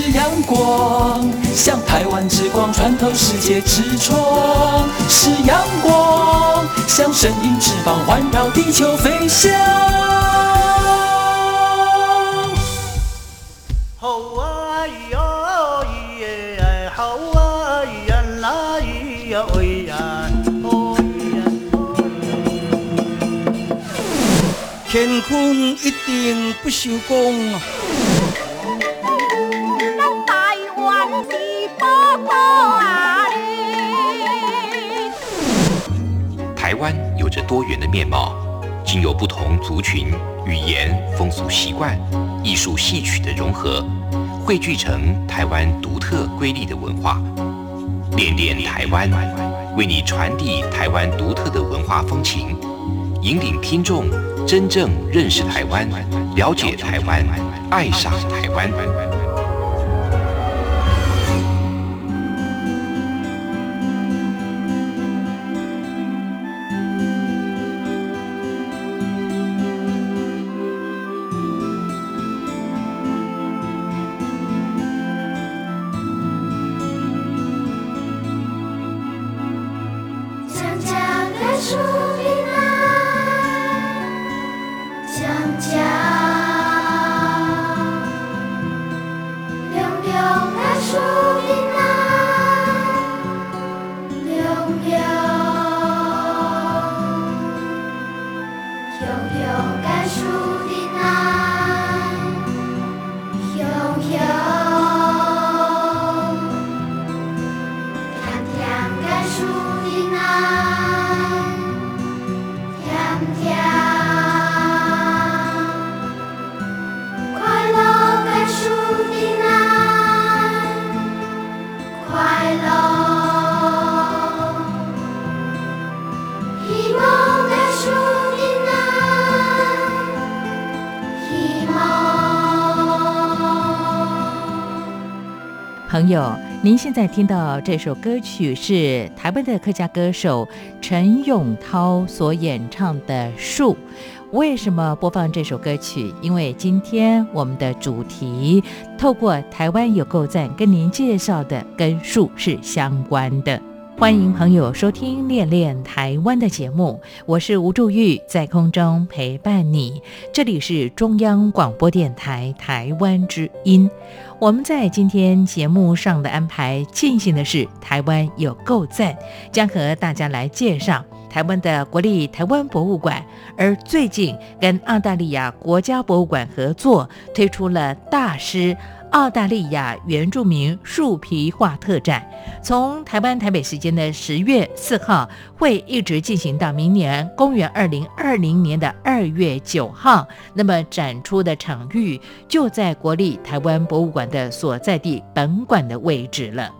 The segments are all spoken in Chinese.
是阳光，像台湾之光穿透世界之窗；是阳光，像神鹰翅膀环绕地球飞翔。好啊咿咿耶，好啊咿呀啦咿呀喂呀，哦咿呀乾坤一定不朽功。多元的面貌，经由不同族群、语言、风俗习惯、艺术戏曲的融合，汇聚成台湾独特瑰丽的文化。恋恋台湾，为你传递台湾独特的文化风情，引领听众真正认识台湾、了解台湾、爱上台湾。您现在听到这首歌曲是台湾的客家歌手陈永涛所演唱的《树》。为什么播放这首歌曲？因为今天我们的主题透过台湾有够赞跟您介绍的跟树是相关的。欢迎朋友收听《恋恋台湾》的节目，我是吴祝玉，在空中陪伴你。这里是中央广播电台台湾之音。我们在今天节目上的安排进行的是台湾有够赞，将和大家来介绍台湾的国立台湾博物馆，而最近跟澳大利亚国家博物馆合作推出了大师。澳大利亚原住民树皮画特展，从台湾台北时间的十月四号会一直进行到明年公元二零二零年的二月九号。那么展出的场域就在国立台湾博物馆的所在地本馆的位置了。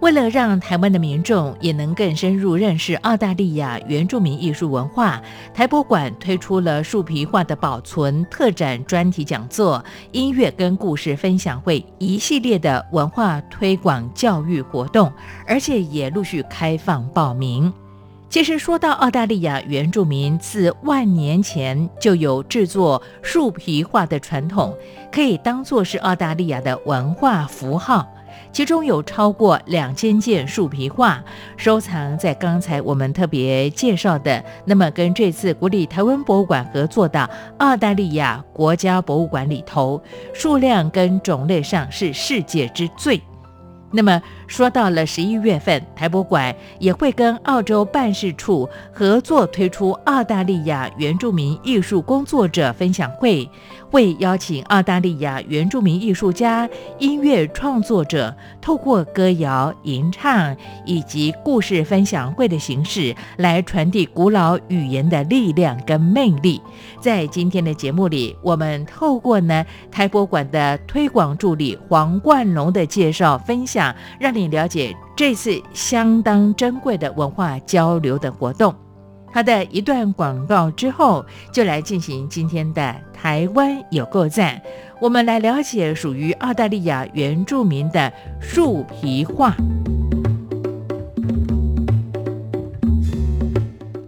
为了让台湾的民众也能更深入认识澳大利亚原住民艺术文化，台博馆推出了树皮画的保存特展、专题讲座、音乐跟故事分享会一系列的文化推广教育活动，而且也陆续开放报名。其实说到澳大利亚原住民，自万年前就有制作树皮画的传统，可以当作是澳大利亚的文化符号。其中有超过两千件树皮画收藏在刚才我们特别介绍的，那么跟这次国立台湾博物馆合作的澳大利亚国家博物馆里头，数量跟种类上是世界之最。那么说到了十一月份，台博馆也会跟澳洲办事处合作推出澳大利亚原住民艺术工作者分享会。会邀请澳大利亚原住民艺术家、音乐创作者，透过歌谣、吟唱以及故事分享会的形式，来传递古老语言的力量跟魅力。在今天的节目里，我们透过呢台博馆的推广助理黄冠龙的介绍分享，让你了解这次相当珍贵的文化交流的活动。它的，一段广告之后，就来进行今天的台湾有够赞。我们来了解属于澳大利亚原住民的树皮画。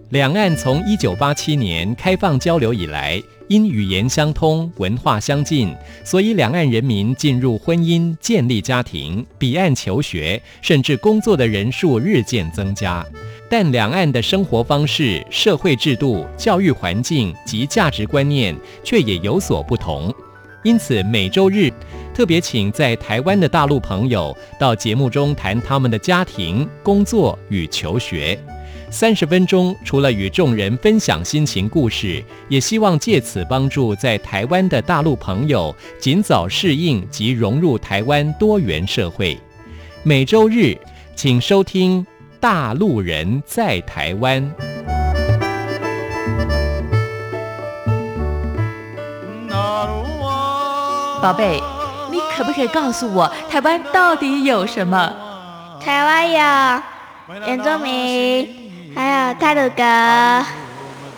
两岸从一九八七年开放交流以来，因语言相通、文化相近，所以两岸人民进入婚姻、建立家庭、彼岸求学，甚至工作的人数日渐增加。但两岸的生活方式、社会制度、教育环境及价值观念却也有所不同。因此，每周日特别请在台湾的大陆朋友到节目中谈他们的家庭、工作与求学。三十分钟，除了与众人分享心情故事，也希望借此帮助在台湾的大陆朋友尽早适应及融入台湾多元社会。每周日，请收听《大陆人在台湾》。宝贝，你可不可以告诉我，台湾到底有什么？台湾有原住民。还有泰鲁阁、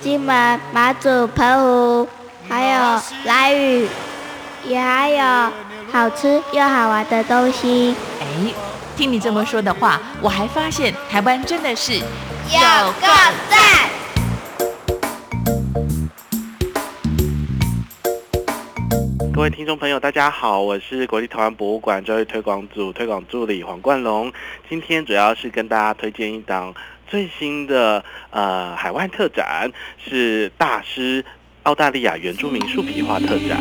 金门、马祖、澎湖，还有兰屿，也还有好吃又好玩的东西。哎，听你这么说的话，我还发现台湾真的是有个赞。各位听众朋友，大家好，我是国立台湾博物馆教育推广组推广助理黄冠龙，今天主要是跟大家推荐一档。最新的呃海外特展是大师澳大利亚原住民树皮画特展。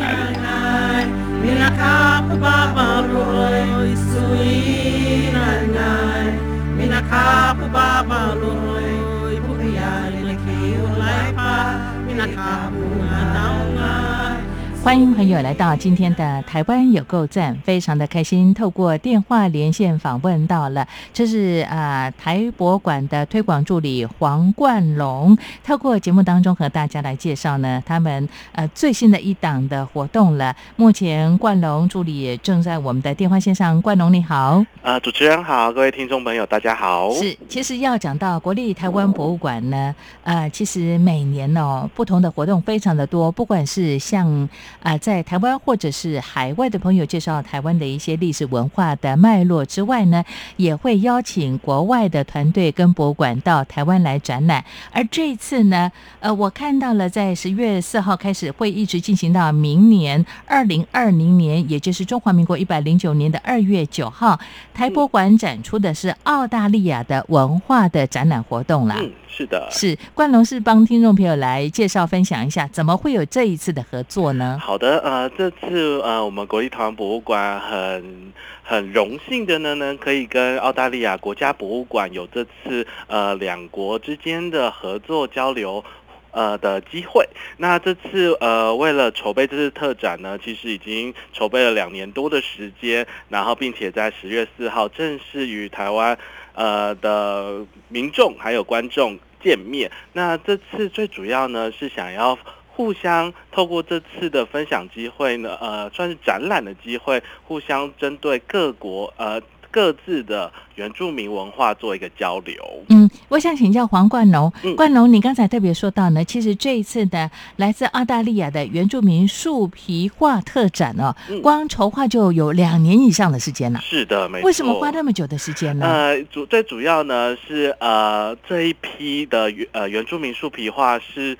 欢迎朋友来到今天的台湾有够赞，非常的开心。透过电话连线访问到了，这是啊台博馆的推广助理黄冠龙。透过节目当中和大家来介绍呢，他们呃最新的一档的活动了。目前冠龙助理也正在我们的电话线上，冠龙你好。啊，主持人好，各位听众朋友大家好。是，其实要讲到国立台湾博物馆呢，呃，其实每年哦不同的活动非常的多，不管是像啊，在台湾或者是海外的朋友介绍台湾的一些历史文化的脉络之外呢，也会邀请国外的团队跟博物馆到台湾来展览。而这一次呢，呃，我看到了在十月四号开始会一直进行到明年二零二零年，也就是中华民国一百零九年的二月九号，台博馆展出的是澳大利亚的文化的展览活动啦。嗯，是的，是冠龙是帮听众朋友来介绍分享一下，怎么会有这一次的合作呢？好的，呃，这次呃，我们国立台湾博物馆很很荣幸的呢，呢可以跟澳大利亚国家博物馆有这次呃两国之间的合作交流呃的机会。那这次呃为了筹备这次特展呢，其实已经筹备了两年多的时间，然后并且在十月四号正式与台湾呃的民众还有观众见面。那这次最主要呢是想要。互相透过这次的分享机会呢，呃，算是展览的机会，互相针对各国呃各自的原住民文化做一个交流。嗯，我想请教黄冠龙，冠龙，你刚才特别说到呢，其实这一次的来自澳大利亚的原住民树皮画特展哦，光筹划就有两年以上的时间了。是的，没错。为什么花那么久的时间呢？呃，主最主要呢是呃这一批的原呃原住民树皮画是。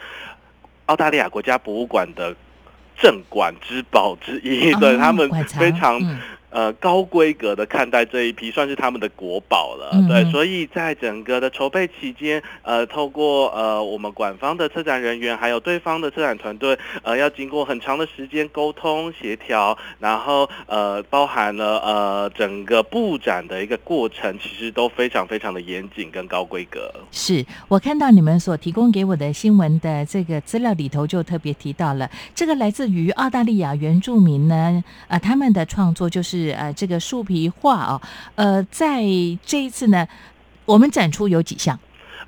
澳大利亚国家博物馆的镇馆之宝之一，对他们非常。呃，高规格的看待这一批，算是他们的国宝了。对，所以在整个的筹备期间，呃，透过呃我们馆方的策展人员，还有对方的策展团队，呃，要经过很长的时间沟通协调，然后呃，包含了呃整个布展的一个过程，其实都非常非常的严谨跟高规格。是我看到你们所提供给我的新闻的这个资料里头，就特别提到了这个来自于澳大利亚原住民呢，呃，他们的创作就是。是呃，这个树皮画啊，呃，在这一次呢，我们展出有几项？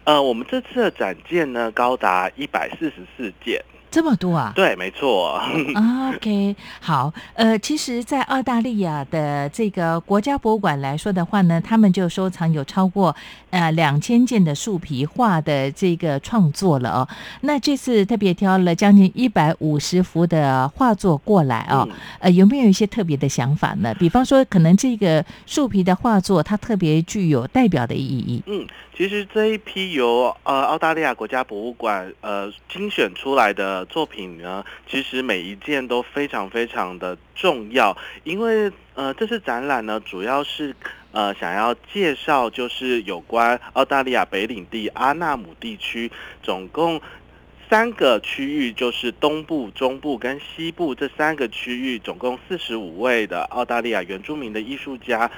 呃，我们这次的展件呢，高达一百四十四件。这么多啊？对，没错。OK，好，呃，其实，在澳大利亚的这个国家博物馆来说的话呢，他们就收藏有超过呃两千件的树皮画的这个创作了哦。那这次特别挑了将近一百五十幅的画作过来哦，呃，有没有一些特别的想法呢？比方说，可能这个树皮的画作它特别具有代表的意义。嗯，其实这一批由呃澳大利亚国家博物馆呃精选出来的作品呢，其实每一件都非常非常的重要，因为呃这次展览呢，主要是呃想要介绍就是有关澳大利亚北领地阿纳姆地区总共。三个区域就是东部、中部跟西部这三个区域，总共四十五位的澳大利亚原住民的艺术家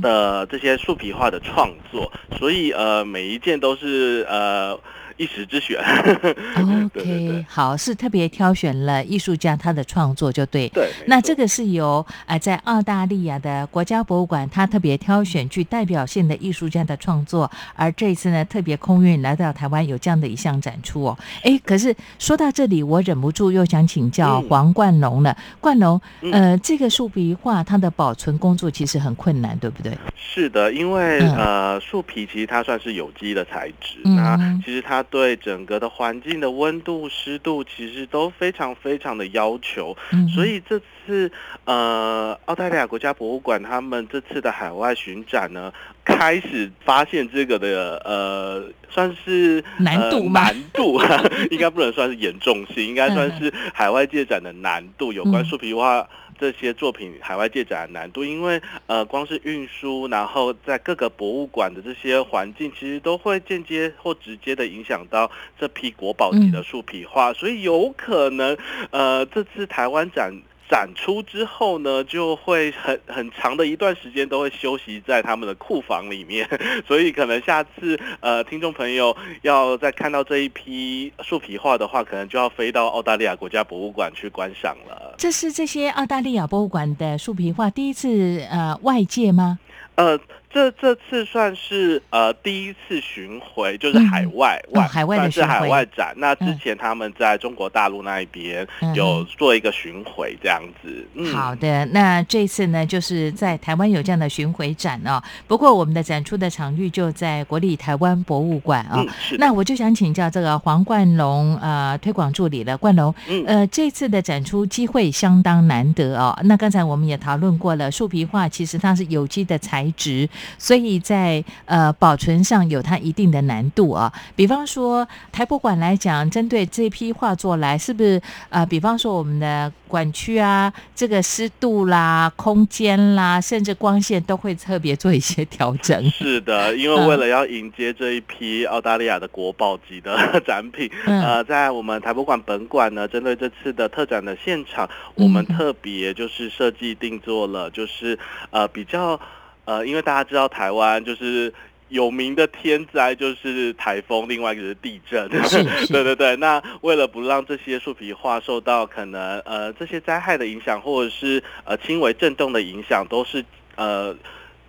的这些树皮画的创作，所以呃，每一件都是呃。一时之选。OK，好，是特别挑选了艺术家他的创作就对。对，那这个是由呃在澳大利亚的国家博物馆，他特别挑选具代表性的艺术家的创作，而这一次呢，特别空运来到台湾有这样的一项展出哦。哎，可是说到这里，我忍不住又想请教黄冠龙了。冠龙，呃，这个树皮画它的保存工作其实很困难，对不对？是的，因为呃树皮其实它算是有机的材质，那其实它。对整个的环境的温度、湿度，其实都非常非常的要求。所以这次呃，澳大利亚国家博物馆他们这次的海外巡展呢，开始发现这个的呃，算是难度难度 应该不能算是严重性，应该算是海外借展的难度，有关树皮画。这些作品海外借展难度，因为呃，光是运输，然后在各个博物馆的这些环境，其实都会间接或直接的影响到这批国宝级的树皮画，所以有可能呃，这次台湾展。展出之后呢，就会很很长的一段时间都会休息在他们的库房里面，所以可能下次呃，听众朋友要再看到这一批树皮画的话，可能就要飞到澳大利亚国家博物馆去观赏了。这是这些澳大利亚博物馆的树皮画第一次呃外界吗？呃。这这次算是呃第一次巡回，就是海外外海外的是海外展。那之前他们在中国大陆那一边有做一个巡回这样子。好的，那这次呢，就是在台湾有这样的巡回展哦。不过我们的展出的场域就在国立台湾博物馆啊。那我就想请教这个黄冠龙呃推广助理了，冠龙，呃这次的展出机会相当难得哦。那刚才我们也讨论过了，树皮画其实它是有机的材质。所以在呃保存上有它一定的难度啊。比方说台博馆来讲，针对这批画作来，是不是呃，比方说我们的馆区啊，这个湿度啦、空间啦，甚至光线都会特别做一些调整。是的，因为为了要迎接这一批澳大利亚的国宝级的展品，呃，在我们台博馆本馆呢，针对这次的特展的现场，我们特别就是设计定做了，就是呃比较。呃，因为大家知道台湾就是有名的天灾就是台风，另外一个是地震。对对对。那为了不让这些树皮化受到可能呃这些灾害的影响，或者是呃轻微震动的影响，都是呃。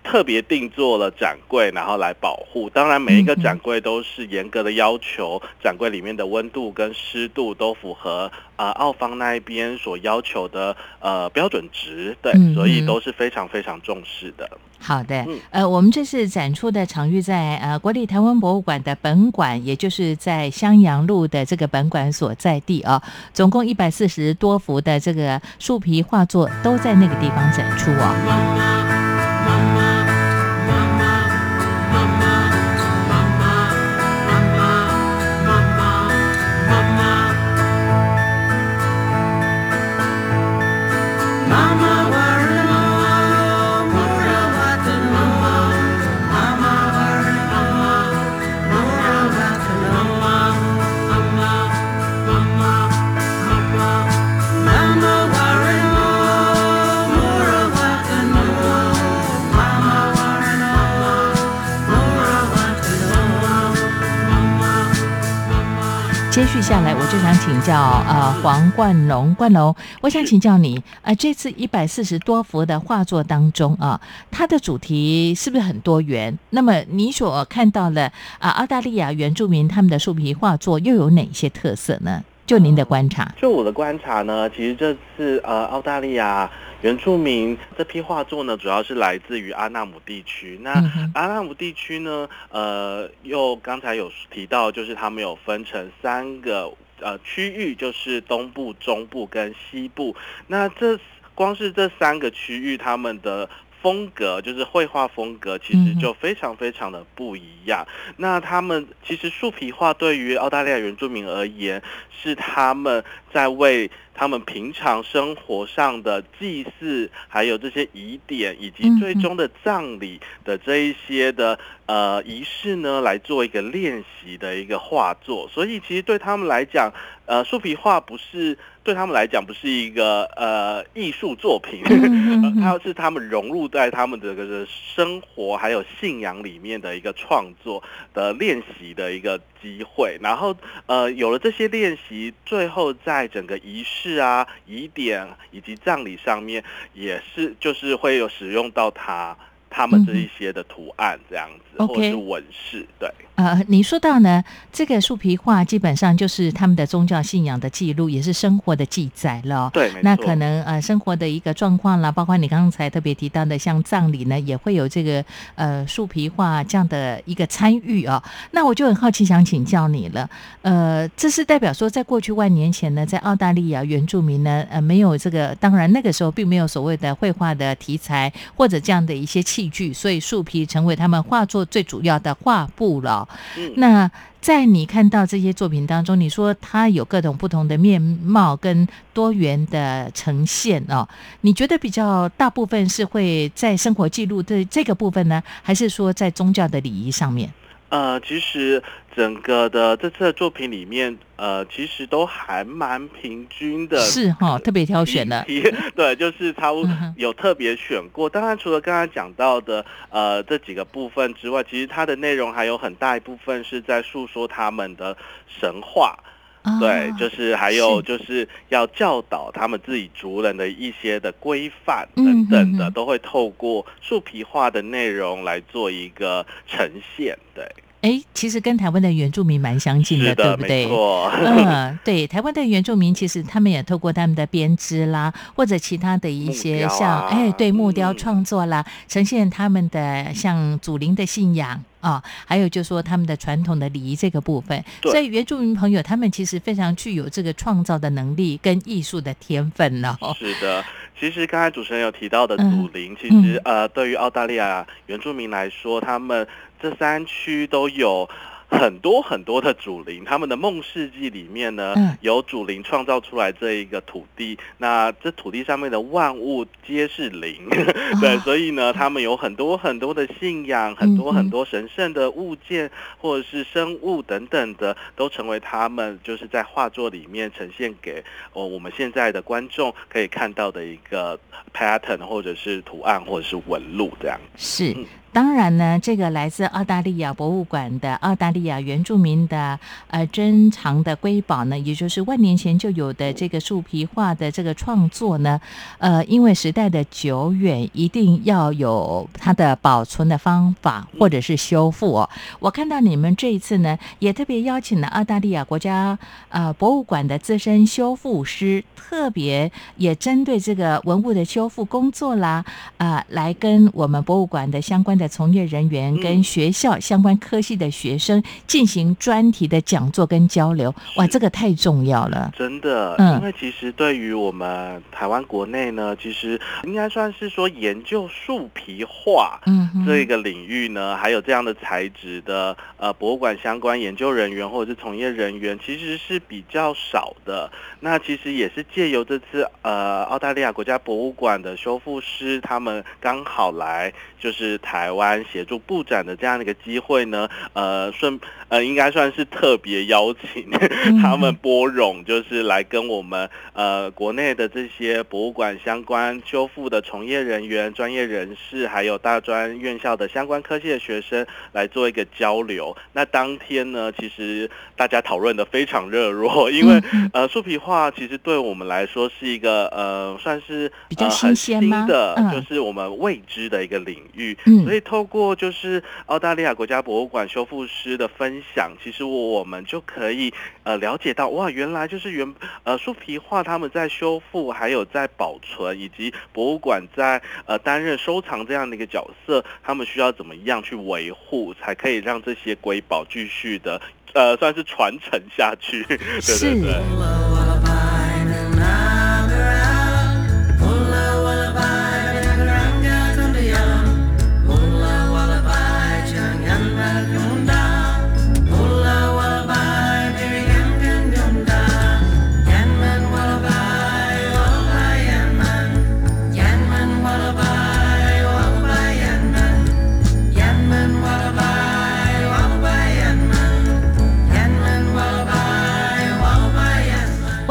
特别定做了展柜，然后来保护。当然，每一个展柜都是严格的要求，展柜里面的温度跟湿度都符合啊澳方那一边所要求的呃标准值。对，所以都是非常非常重视的。好的，呃，我们这次展出的场域在呃国立台湾博物馆的本馆，也就是在襄阳路的这个本馆所在地啊，总共一百四十多幅的这个树皮画作都在那个地方展出哦。接续下来，我就想请教呃黄冠龙，冠龙，我想请教你，呃，这次一百四十多幅的画作当中啊，它的主题是不是很多元？那么你所看到的啊，澳大利亚原住民他们的树皮画作又有哪些特色呢？就您的观察，就我的观察呢，其实这次呃澳大利亚原住民这批画作呢，主要是来自于阿纳姆地区。那阿纳姆地区呢，呃，又刚才有提到，就是他们有分成三个呃区域，就是东部、中部跟西部。那这光是这三个区域，他们的风格就是绘画风格，其实就非常非常的不一样。那他们其实树皮画对于澳大利亚原住民而言，是他们在为他们平常生活上的祭祀，还有这些疑点，以及最终的葬礼的这一些的呃仪式呢，来做一个练习的一个画作。所以其实对他们来讲，呃，树皮画不是。对他们来讲，不是一个呃艺术作品，它是他们融入在他们的这个生活还有信仰里面的一个创作的练习的一个机会。然后呃，有了这些练习，最后在整个仪式啊、仪典以及葬礼上面，也是就是会有使用到它。他们这一些的图案这样子，或者是纹饰，对。呃，你说到呢，这个树皮画基本上就是他们的宗教信仰的记录，也是生活的记载了。对，那可能呃生活的一个状况啦，包括你刚才特别提到的，像葬礼呢，也会有这个呃树皮画这样的一个参与哦。那我就很好奇，想请教你了。呃，这是代表说，在过去万年前呢，在澳大利亚原住民呢，呃，没有这个，当然那个时候并没有所谓的绘画的题材或者这样的一些器。具，所以树皮成为他们画作最主要的画布了。那在你看到这些作品当中，你说它有各种不同的面貌跟多元的呈现哦，你觉得比较大部分是会在生活记录的这个部分呢，还是说在宗教的礼仪上面？呃，其实整个的这次的作品里面，呃，其实都还蛮平均的，是哈，特别挑选的，对，就是他有特别选过。当然，除了刚刚讲到的呃这几个部分之外，其实它的内容还有很大一部分是在诉说他们的神话，对，就是还有就是要教导他们自己族人的一些的规范等等的，都会透过树皮画的内容来做一个呈现，对。哎，其实跟台湾的原住民蛮相近的，对不对？嗯，对，台湾的原住民其实他们也透过他们的编织啦，或者其他的一些像哎，对木雕创作啦，呈现他们的像祖灵的信仰啊，还有就说他们的传统的礼仪这个部分。所以原住民朋友他们其实非常具有这个创造的能力跟艺术的天分了。是的，其实刚才主持人有提到的祖灵，其实呃，对于澳大利亚原住民来说，他们。这三区都有很多很多的主灵，他们的梦世纪里面呢，有主灵创造出来这一个土地，那这土地上面的万物皆是灵，对，所以呢，他们有很多很多的信仰，很多很多神圣的物件或者是生物等等的，都成为他们就是在画作里面呈现给哦我们现在的观众可以看到的一个 pattern 或者是图案或者是纹路这样。是。当然呢，这个来自澳大利亚博物馆的澳大利亚原住民的呃珍藏的瑰宝呢，也就是万年前就有的这个树皮画的这个创作呢，呃，因为时代的久远，一定要有它的保存的方法或者是修复哦。我看到你们这一次呢，也特别邀请了澳大利亚国家呃博物馆的资深修复师，特别也针对这个文物的修复工作啦，啊，来跟我们博物馆的相关的。从业人员跟学校相关科系的学生进行专题的讲座跟交流，哇，这个太重要了，真的。嗯，因为其实对于我们台湾国内呢，其实应该算是说研究树皮画嗯这个领域呢，还有这样的材质的呃博物馆相关研究人员或者是从业人员，其实是比较少的。那其实也是借由这次呃澳大利亚国家博物馆的修复师，他们刚好来就是台。湾协助布展的这样的一个机会呢，呃，顺呃，应该算是特别邀请 他们拨冗，就是来跟我们呃国内的这些博物馆相关修复的从业人员、专业人士，还有大专院校的相关科系的学生来做一个交流。那当天呢，其实大家讨论的非常热络，因为呃，树皮画其实对我们来说是一个呃，算是比较新鲜的，就是我们未知的一个领域，所以。所以透过就是澳大利亚国家博物馆修复师的分享，其实我们就可以呃了解到，哇，原来就是原呃树皮画他们在修复，还有在保存，以及博物馆在呃担任收藏这样的一个角色，他们需要怎么样去维护，才可以让这些瑰宝继续的呃算是传承下去。对 对对。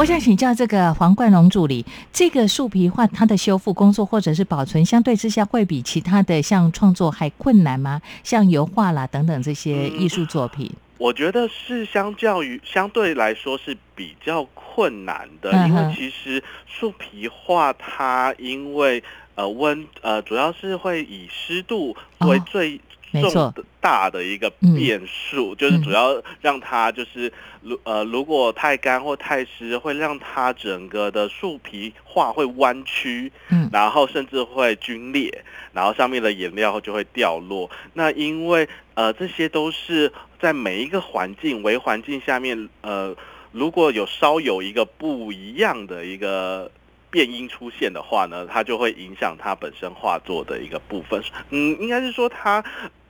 我想请教这个黄冠龙助理，这个树皮画它的修复工作或者是保存，相对之下会比其他的像创作还困难吗？像油画啦等等这些艺术作品，我觉得是相较于相对来说是比较困难的，因为其实树皮画它因为呃温呃主要是会以湿度为哦。最没错重的大的一个嗯变数，就是主要让它就是如呃如果太干或太湿，会让它整个的树皮画会弯曲，嗯然后甚至会皲裂，然后上面的颜料就会掉落。那因为呃这些都是在每一个环境微环境下面，呃如果有稍有一个不一样的一个。变音出现的话呢，它就会影响它本身画作的一个部分。嗯，应该是说它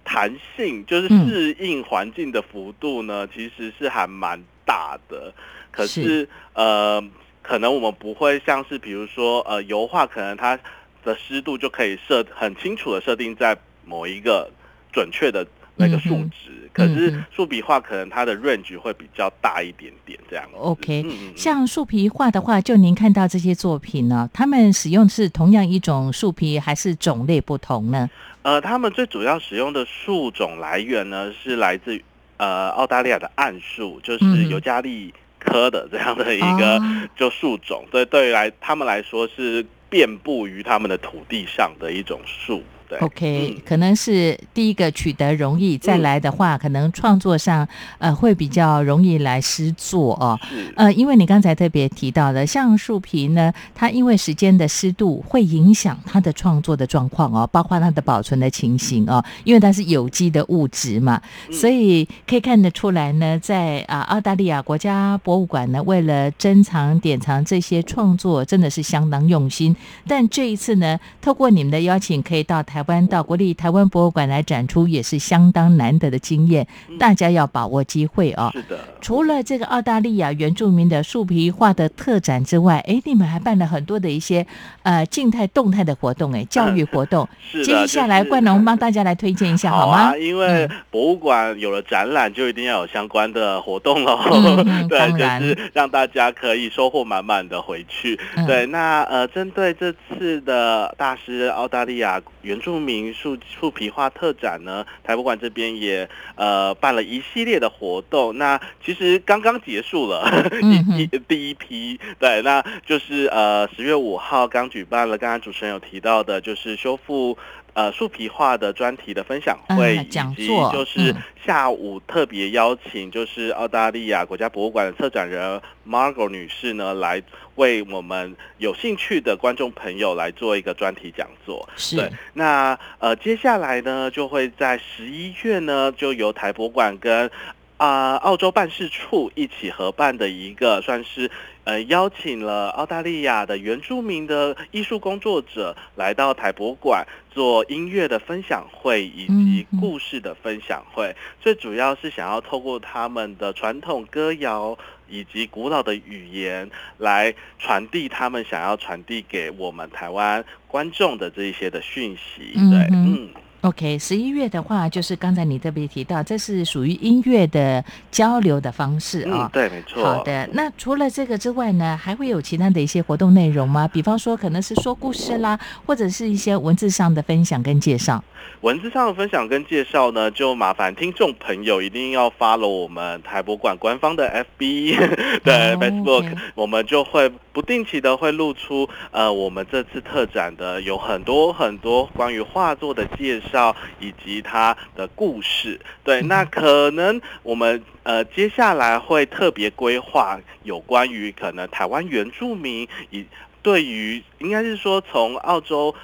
弹性，就是嗯适应环境的幅度呢，其实是还蛮大的。可是是呃，可能我们不会像是比如说呃油画，可能它的湿度就可以设很清楚的设定在某一个准确的那个数值。可是树笔画可能它的 range 会比较大一点点这样子。OK，像树皮画的话，就您看到这些作品呢，他们使用是同样一种树皮，还是种类不同呢？呃，他们最主要使用的树种来源呢，是来自呃澳大利亚的桉树，就是嗯尤加利科的这样的一个哦就树种。所以，对于来他们来说是遍布于他们的土地上的一种树。对。OK，、嗯。可能是第一个取得容易，再来的话，可能创作上呃会比较容易来失作哦。呃，因为你刚才特别提到的，像树皮呢，它因为时间的湿度会影响它的创作的状况哦，包括它的保存的情形哦，因为它是有机的物质嘛，嗯。所以可以看得出来呢，在啊澳大利亚国家博物馆呢，为了珍藏典藏这些创作，真的是相当用心。但这一次呢，透过你们的邀请，可以到台湾到国立台湾博物馆来展出，也是相当难得的经验，大家要把握机会哦。是的。除了这个澳大利亚原住民的树皮画的特展之外，哎，你们还办了很多的一些呃静态、动态的活动，哎，教育活动。是的接下来，冠龙帮大家来推荐一下好吗？啊，因为嗯博物馆有了展览，就一定要有相关的活动喽。对，就是让大家可以收获满满的回去。嗯对，那呃，针对这次的大师澳大利亚原住民树树皮画特展呢，台博馆这边也呃办了一系列的活动。那其实刚刚结束了 一一第一批，对，那就是呃十月五号刚举办了，刚刚主持人有提到的，就是修复。呃，树皮画的专题的分享会，以及座就是嗯下午特别邀请，就是澳大利亚国家博物馆的策展人 Margot 女士呢，来为我们有兴趣的观众朋友来做一个专题讲座。是对，那呃，接下来呢，就会在十一月呢，就由台博馆跟啊、澳洲办事处一起合办的一个，算是呃邀请了澳大利亚的原住民的艺术工作者来到台博馆做音乐的分享会以及故事的分享会，最主要是想要透过他们的传统歌谣。以及古老的语言来传递他们想要传递给我们台湾观众的这一些的讯息，对，嗯嗯。OK，十一月的话，就是刚才你特别提到，这是属于音乐的交流的方式啊、嗯，对，没错。好的，那除了这个之外呢，还会有其他的一些活动内容吗？比方说，可能是说故事啦，或者是一些文字上的分享跟介绍。文字上的分享跟介绍呢，就麻烦听众朋友一定要 follow 我们台博馆官方的 FB 对、哦 Facebook，、OK 我们就会不定期的会露出呃我们这次特展的有很多很多关于画作的介绍。绍以及他的故事。对，那可能我们呃接下来会特别规划有关于可能台湾原住民以对于应该是说从澳洲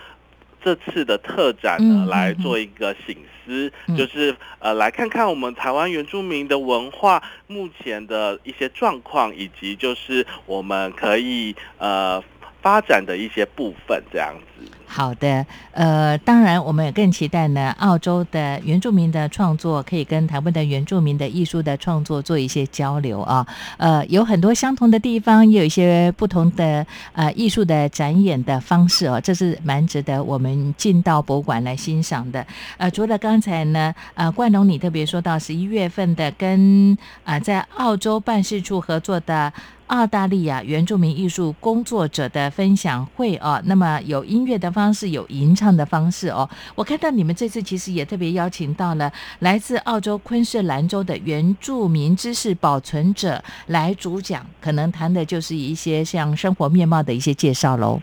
这次的特展呢来做一个醒思，就是呃来看看我们台湾原住民的文化目前的一些状况，以及就是我们可以呃。发展的一些部分，这样子。好的，呃，当然，我们也更期待呢，澳洲的原住民的创作可以跟台湾的原住民的艺术的创作做一些交流啊。呃，有很多相同的地方，也有一些不同的呃艺术的展演的方式哦，这是蛮值得我们进到博物馆来欣赏的。呃，除了刚才呢，呃，冠龙你特别说到十一月份的跟啊在澳洲办事处合作的。澳大利亚原住民艺术工作者的分享会哦，那么有音乐的方式，有吟唱的方式哦。我看到你们这次其实也特别邀请到了来自澳洲昆士兰州的原住民知识保存者来主讲，可能谈的就是一些像生活面貌的一些介绍喽。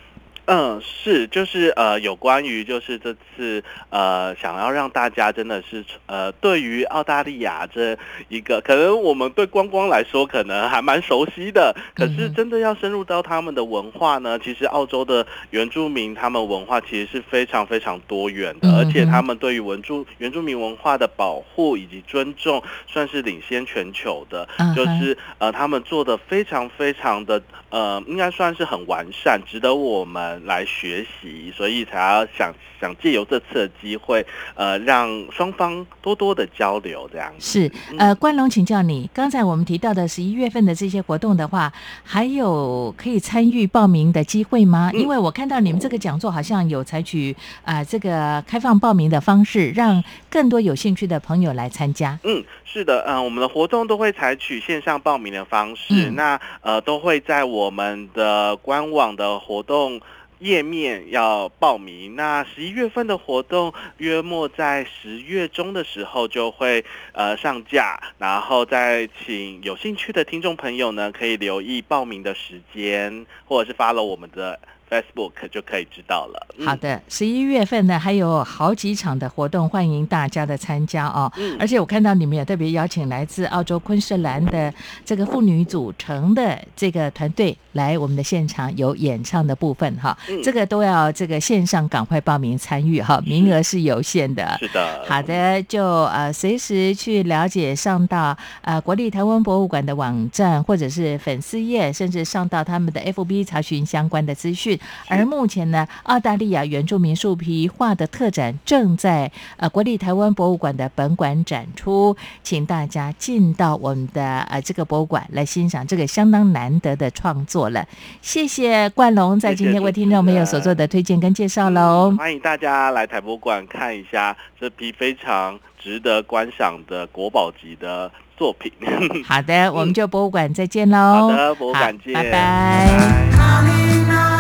嗯，是，就是呃，有关于就是这次呃，想要让大家真的是呃，对于澳大利亚这一个，可能我们对观光来说可能还蛮熟悉的，可是真的要深入到他们的文化呢，其实澳洲的原住民他们文化其实是非常非常多元的，而且他们对于文住原住民文化的保护以及尊重，算是领先全球的，就是呃，他们做的非常非常的呃，应该算是很完善，值得我们。来学习，所以才要想想借由这次的机会，呃，让双方多多的交流，这样是。呃，关龙，请教你，刚才我们提到的十一月份的这些活动的话，还有可以参与报名的机会吗？因为我看到你们这个讲座好像有采取啊这个开放报名的方式，让更多有兴趣的朋友来参加。嗯，是的，嗯，我们的活动都会采取线上报名的方式，那呃都会在我我们的官网的活动。页面要报名，那十一月份的活动约莫在十月中的时候就会呃上架，然后再请有兴趣的听众朋友呢，可以留意报名的时间，或者是发了我们的。Facebook 就可以知道了。好的，十一月份呢还有好几场的活动，欢迎大家的参加哦。嗯，而且我看到你们也特别邀请来自澳洲昆士兰的这个妇女组成的这个团队来我们的现场有演唱的部分哈。嗯，这个都要这个线上赶快报名参与哈，名额是有限的。是的。好的，就呃随时去了解，上到呃国立台湾博物馆的网站或者是粉丝页，甚至上到他们的 FB 查询相关的资讯。而目前呢，澳大利亚原住民树皮画的特展正在呃国立台湾博物馆的本馆展出，请大家进到我们的呃这个博物馆来欣赏这个相当难得的创作了。谢谢冠龙在今天为听众朋友所做的推荐跟介绍喽。欢迎大家来台博物馆看一下这批非常值得观赏的国宝级的作品。好的，我们就博物馆再见喽。好的，博物馆见，拜拜。起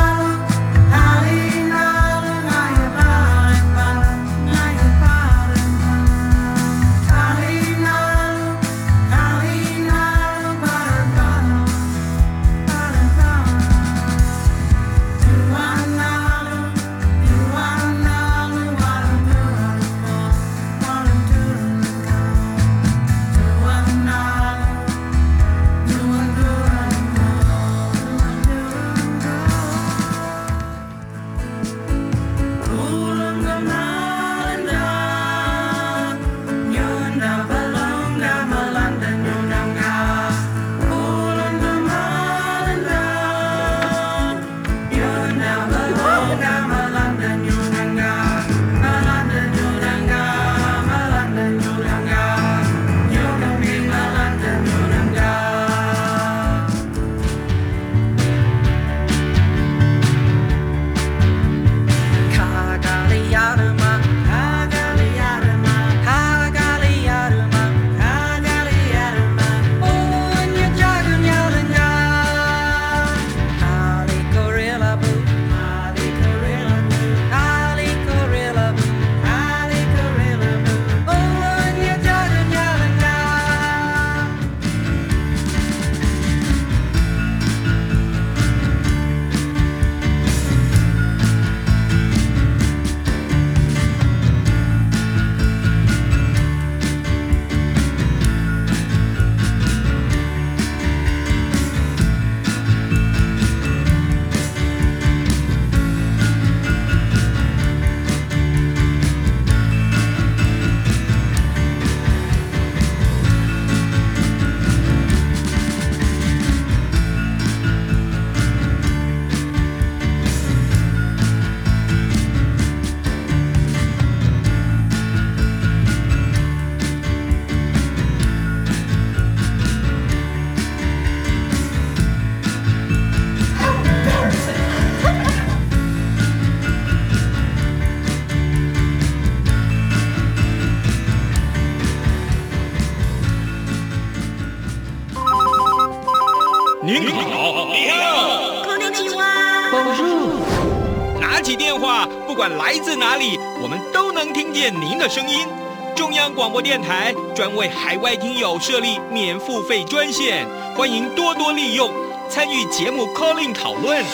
见您的声音。中央广播电台专为海外听友设立免付费专线，欢迎多多利用，参与节目 calling 讨论。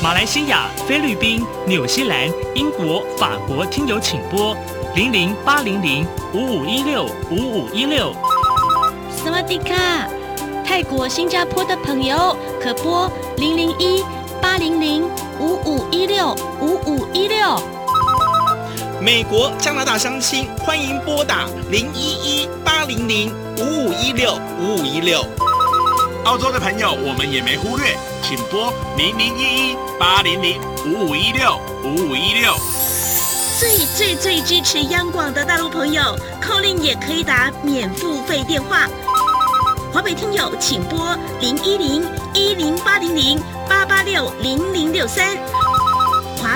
马来西亚、菲律宾、纽西兰、英国、法国听友请拨零零八零零五五一六五五一六。斯瓦迪卡，泰国、新加坡的朋友可拨零零一。八零零五五一六五五一六，美国、加拿大相亲欢迎拨打零一一八零零五五一六五五一六。澳洲的朋友我们也没忽略，请拨零零一一八零零五五一六五五一六。最最最支持央广的大陆朋友，calling 也可以打免付费电话。华北听友请拨零一零一零八零零。八八六零零六三，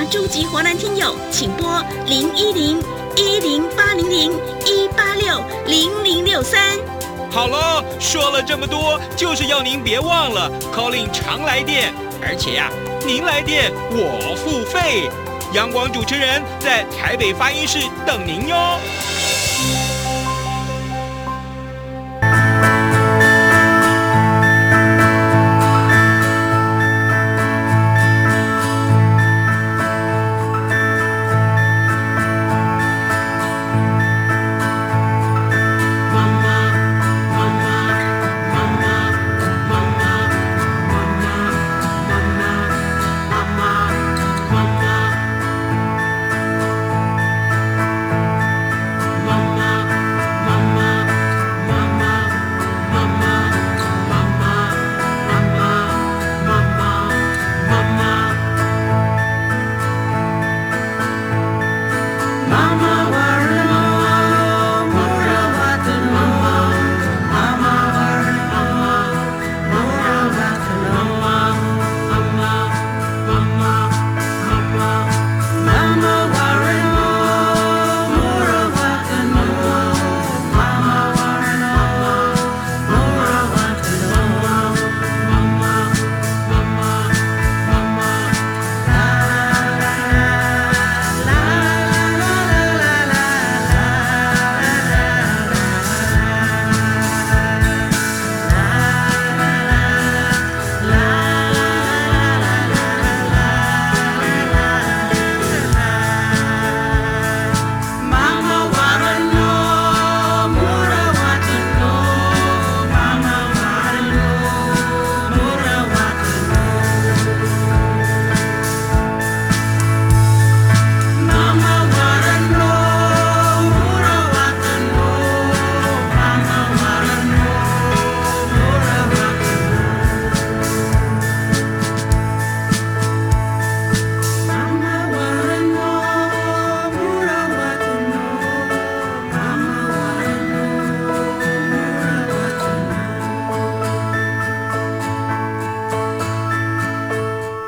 终极华南听友，请拨零一零一零八零零一八六零零六三。好了，说了这么多，就是要您别忘了 calling 常来电，而且呀，您来电我付费。阳光主持人在台北发音室等您哟。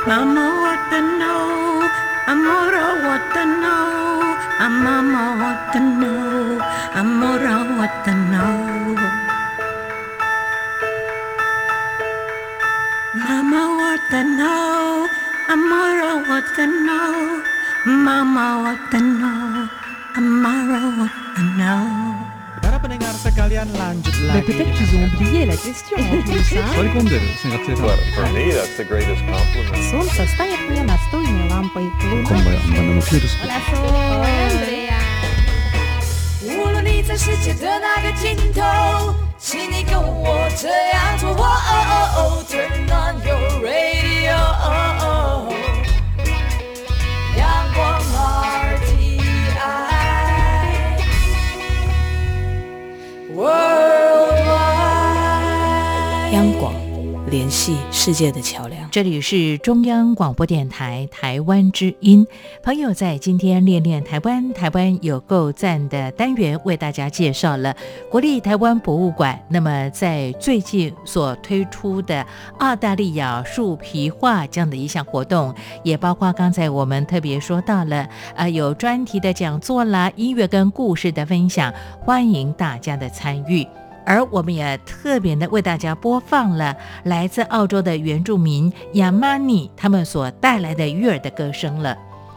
Mama what to know, amora what to know, a mama what to know, amora what to know. Mama what to know, amora what to know, mama what to know, amora what to know. 无论你在世界的哪个尽头，请你跟我这样做。Turn on your radio，广联系世界的桥梁。这里是中央广播电台台湾之音。朋友在今天练练台湾，台湾有够赞的单元，为大家介绍了国立台湾博物馆。那么在最近所推出的澳大利亚树皮画这样的一项活动，也包括刚才我们特别说到了，呃，有专题的讲座啦，音乐跟故事的分享，欢迎大家的参与。而我们也特别的为大家播放了来自澳洲的原住民亚玛尼他们所带来的悦耳的歌声了。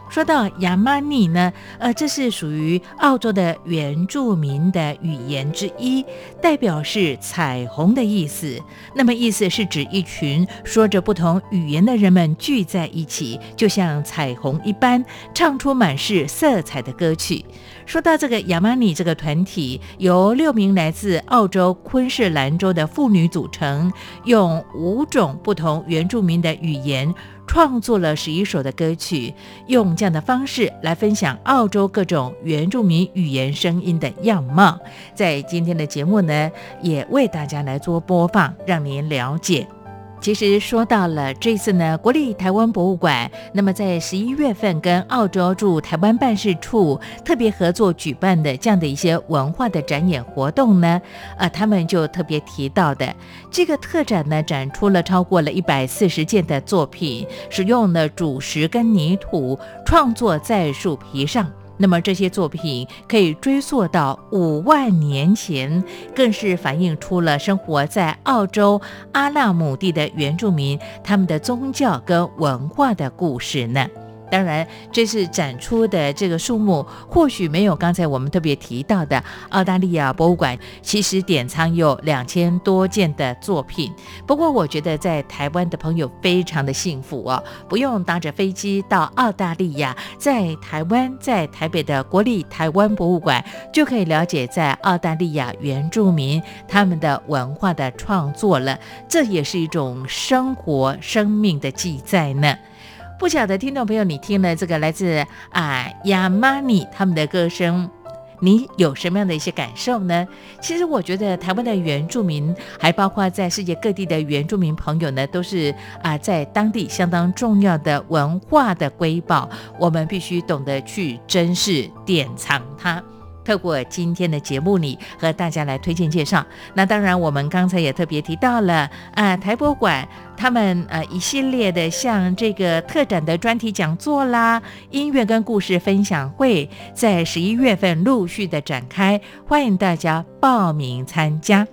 说到亚玛尼呢，呃，这是属于澳洲的原住民的语言之一，代表是彩虹的意思。那么意思是指一群说着不同语言的人们聚在一起，就像彩虹一般，唱出满是色彩的歌曲。说到这个亚玛尼这个团体，由六名来自澳洲昆士兰州的妇女组成，用五种不同原住民的语言。创作了十一首的歌曲，用这样的方式来分享澳洲各种原住民语言声音的样貌。在今天的节目呢，也为大家来做播放，让您了解。其实说到了这次呢，国立台湾博物馆，那么在十一月份跟澳洲驻台湾办事处特别合作举办的这样的一些文化的展演活动呢，呃，他们就特别提到的这个特展呢，展出了超过了一百四十件的作品，使用了主石跟泥土创作在树皮上。那么这些作品可以追溯到五万年前，更是反映出了生活在澳洲阿纳姆地的原住民他们的宗教跟文化的故事呢。当然，这次展出的这个数目或许没有刚才我们特别提到的澳大利亚博物馆，其实典藏有两千多件的作品。不过，我觉得在台湾的朋友非常的幸福哦，不用搭着飞机到澳大利亚，在台湾在台北的国立台湾博物馆就可以了解在澳大利亚原住民他们的文化的创作了。这也是一种生活生命的记载呢。不晓得听众朋友，你听了这个来自啊亚玛尼他们的歌声，你有什么样的一些感受呢？其实我觉得台湾的原住民，还包括在世界各地的原住民朋友呢，都是啊在当地相当重要的文化的瑰宝，我们必须懂得去珍视、典藏它。透过今天的节目里和大家来推荐介绍。那当然，我们刚才也特别提到了啊，台博馆他们呃一系列的像这个特展的专题讲座啦、音乐跟故事分享会，在十一月份陆续的展开，欢迎大家报名参加。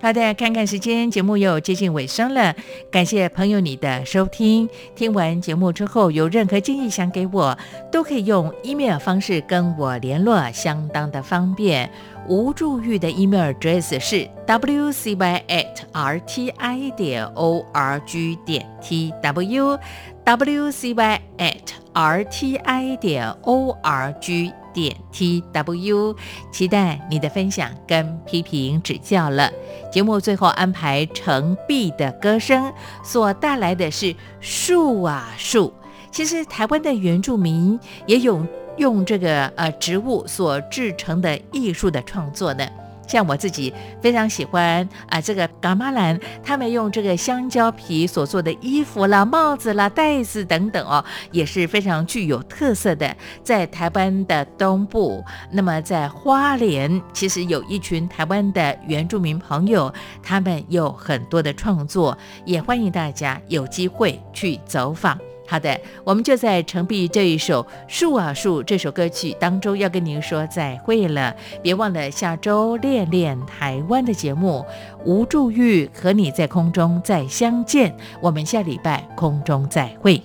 好的，看看时间，节目又接近尾声了。感谢朋友你的收听。听完节目之后，有任何建议想给我，都可以用 email 方式跟我联络，相当的方便。吴助玉的 email address 是 wcy at rti 点 org 点 tw wcy at rti 点 org。点 t w，期待你的分享跟批评指教了。节目最后安排程璧的歌声，所带来的是树啊树。其实台湾的原住民也有用这个呃植物所制成的艺术的创作呢。像我自己非常喜欢啊，这个噶玛兰，他们用这个香蕉皮所做的衣服啦、帽子啦、袋子等等哦，也是非常具有特色的。在台湾的东部，那么在花莲，其实有一群台湾的原住民朋友，他们有很多的创作，也欢迎大家有机会去走访。好的，我们就在程璧这一首《树啊树》这首歌曲当中要跟您说再会了。别忘了下周练练台湾的节目，吴祝玉和你在空中再相见。我们下礼拜空中再会。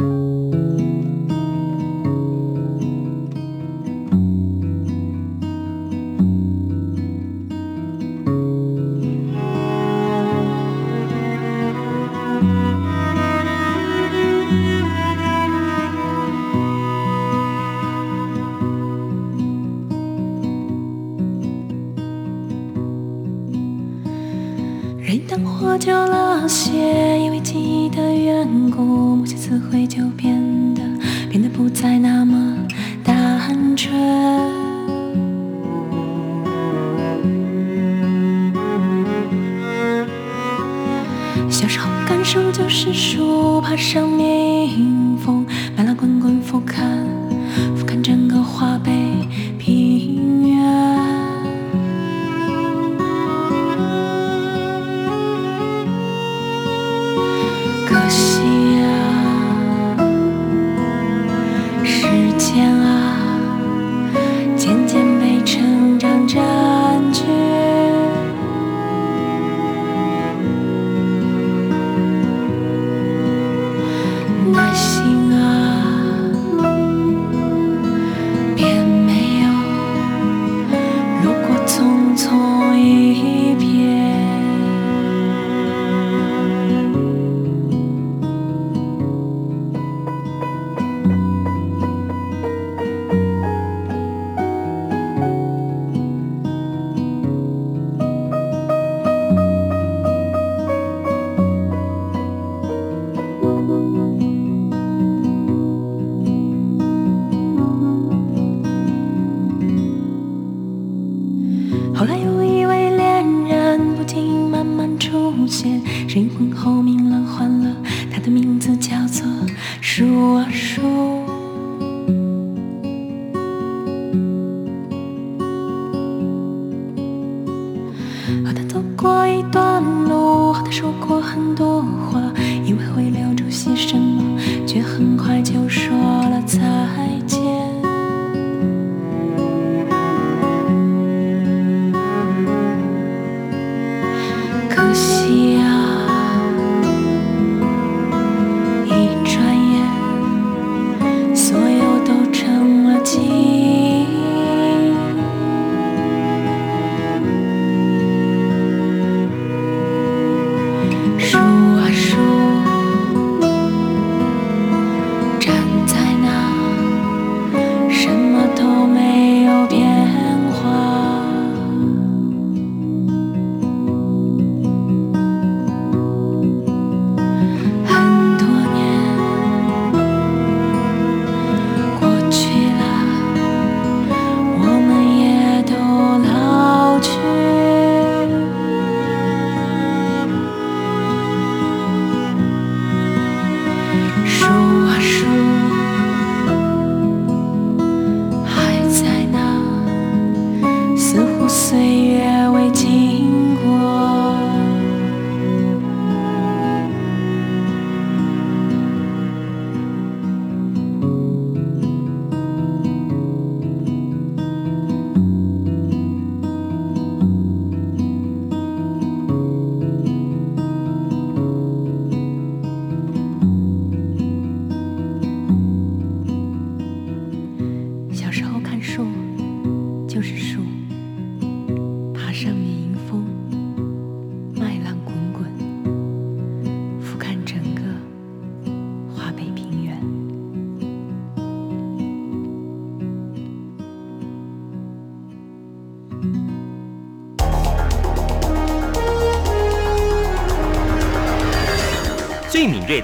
每当花凋了些，因为记忆的缘故，某些词汇就变得变得不再那么单纯。小时候，感受就是书，怕上面。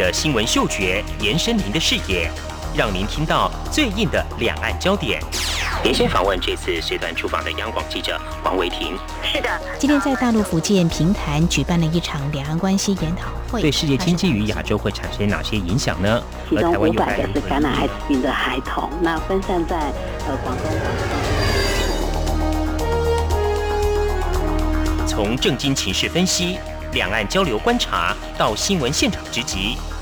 的新闻嗅觉延伸您的视野，让您听到最硬的两岸焦点。连线访问这次随团出访的央广记者王维婷。是的，今天在大陆福建平潭举办了一场两岸关系研讨会，对世界经济与亚洲会产生哪些影响呢？其中五百个是感染艾滋病的孩童，那分散在呃广东。从政经情势分析。两岸交流观察到新闻现场直击，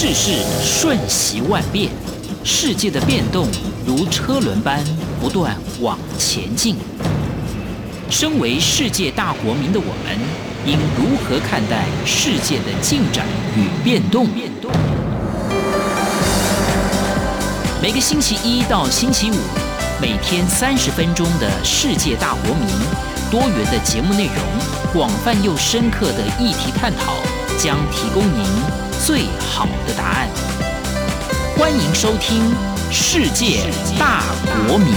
世事瞬息万变，世界的变动如车轮般不断往前进。身为世界大国民的我们，应如何看待世界的进展与变动？每个星期一到星期五，每天三十分钟的世界大国民，多元的节目内容，广泛又深刻的议题探讨，将提供您。最好的答案，欢迎收听《世界大国民》。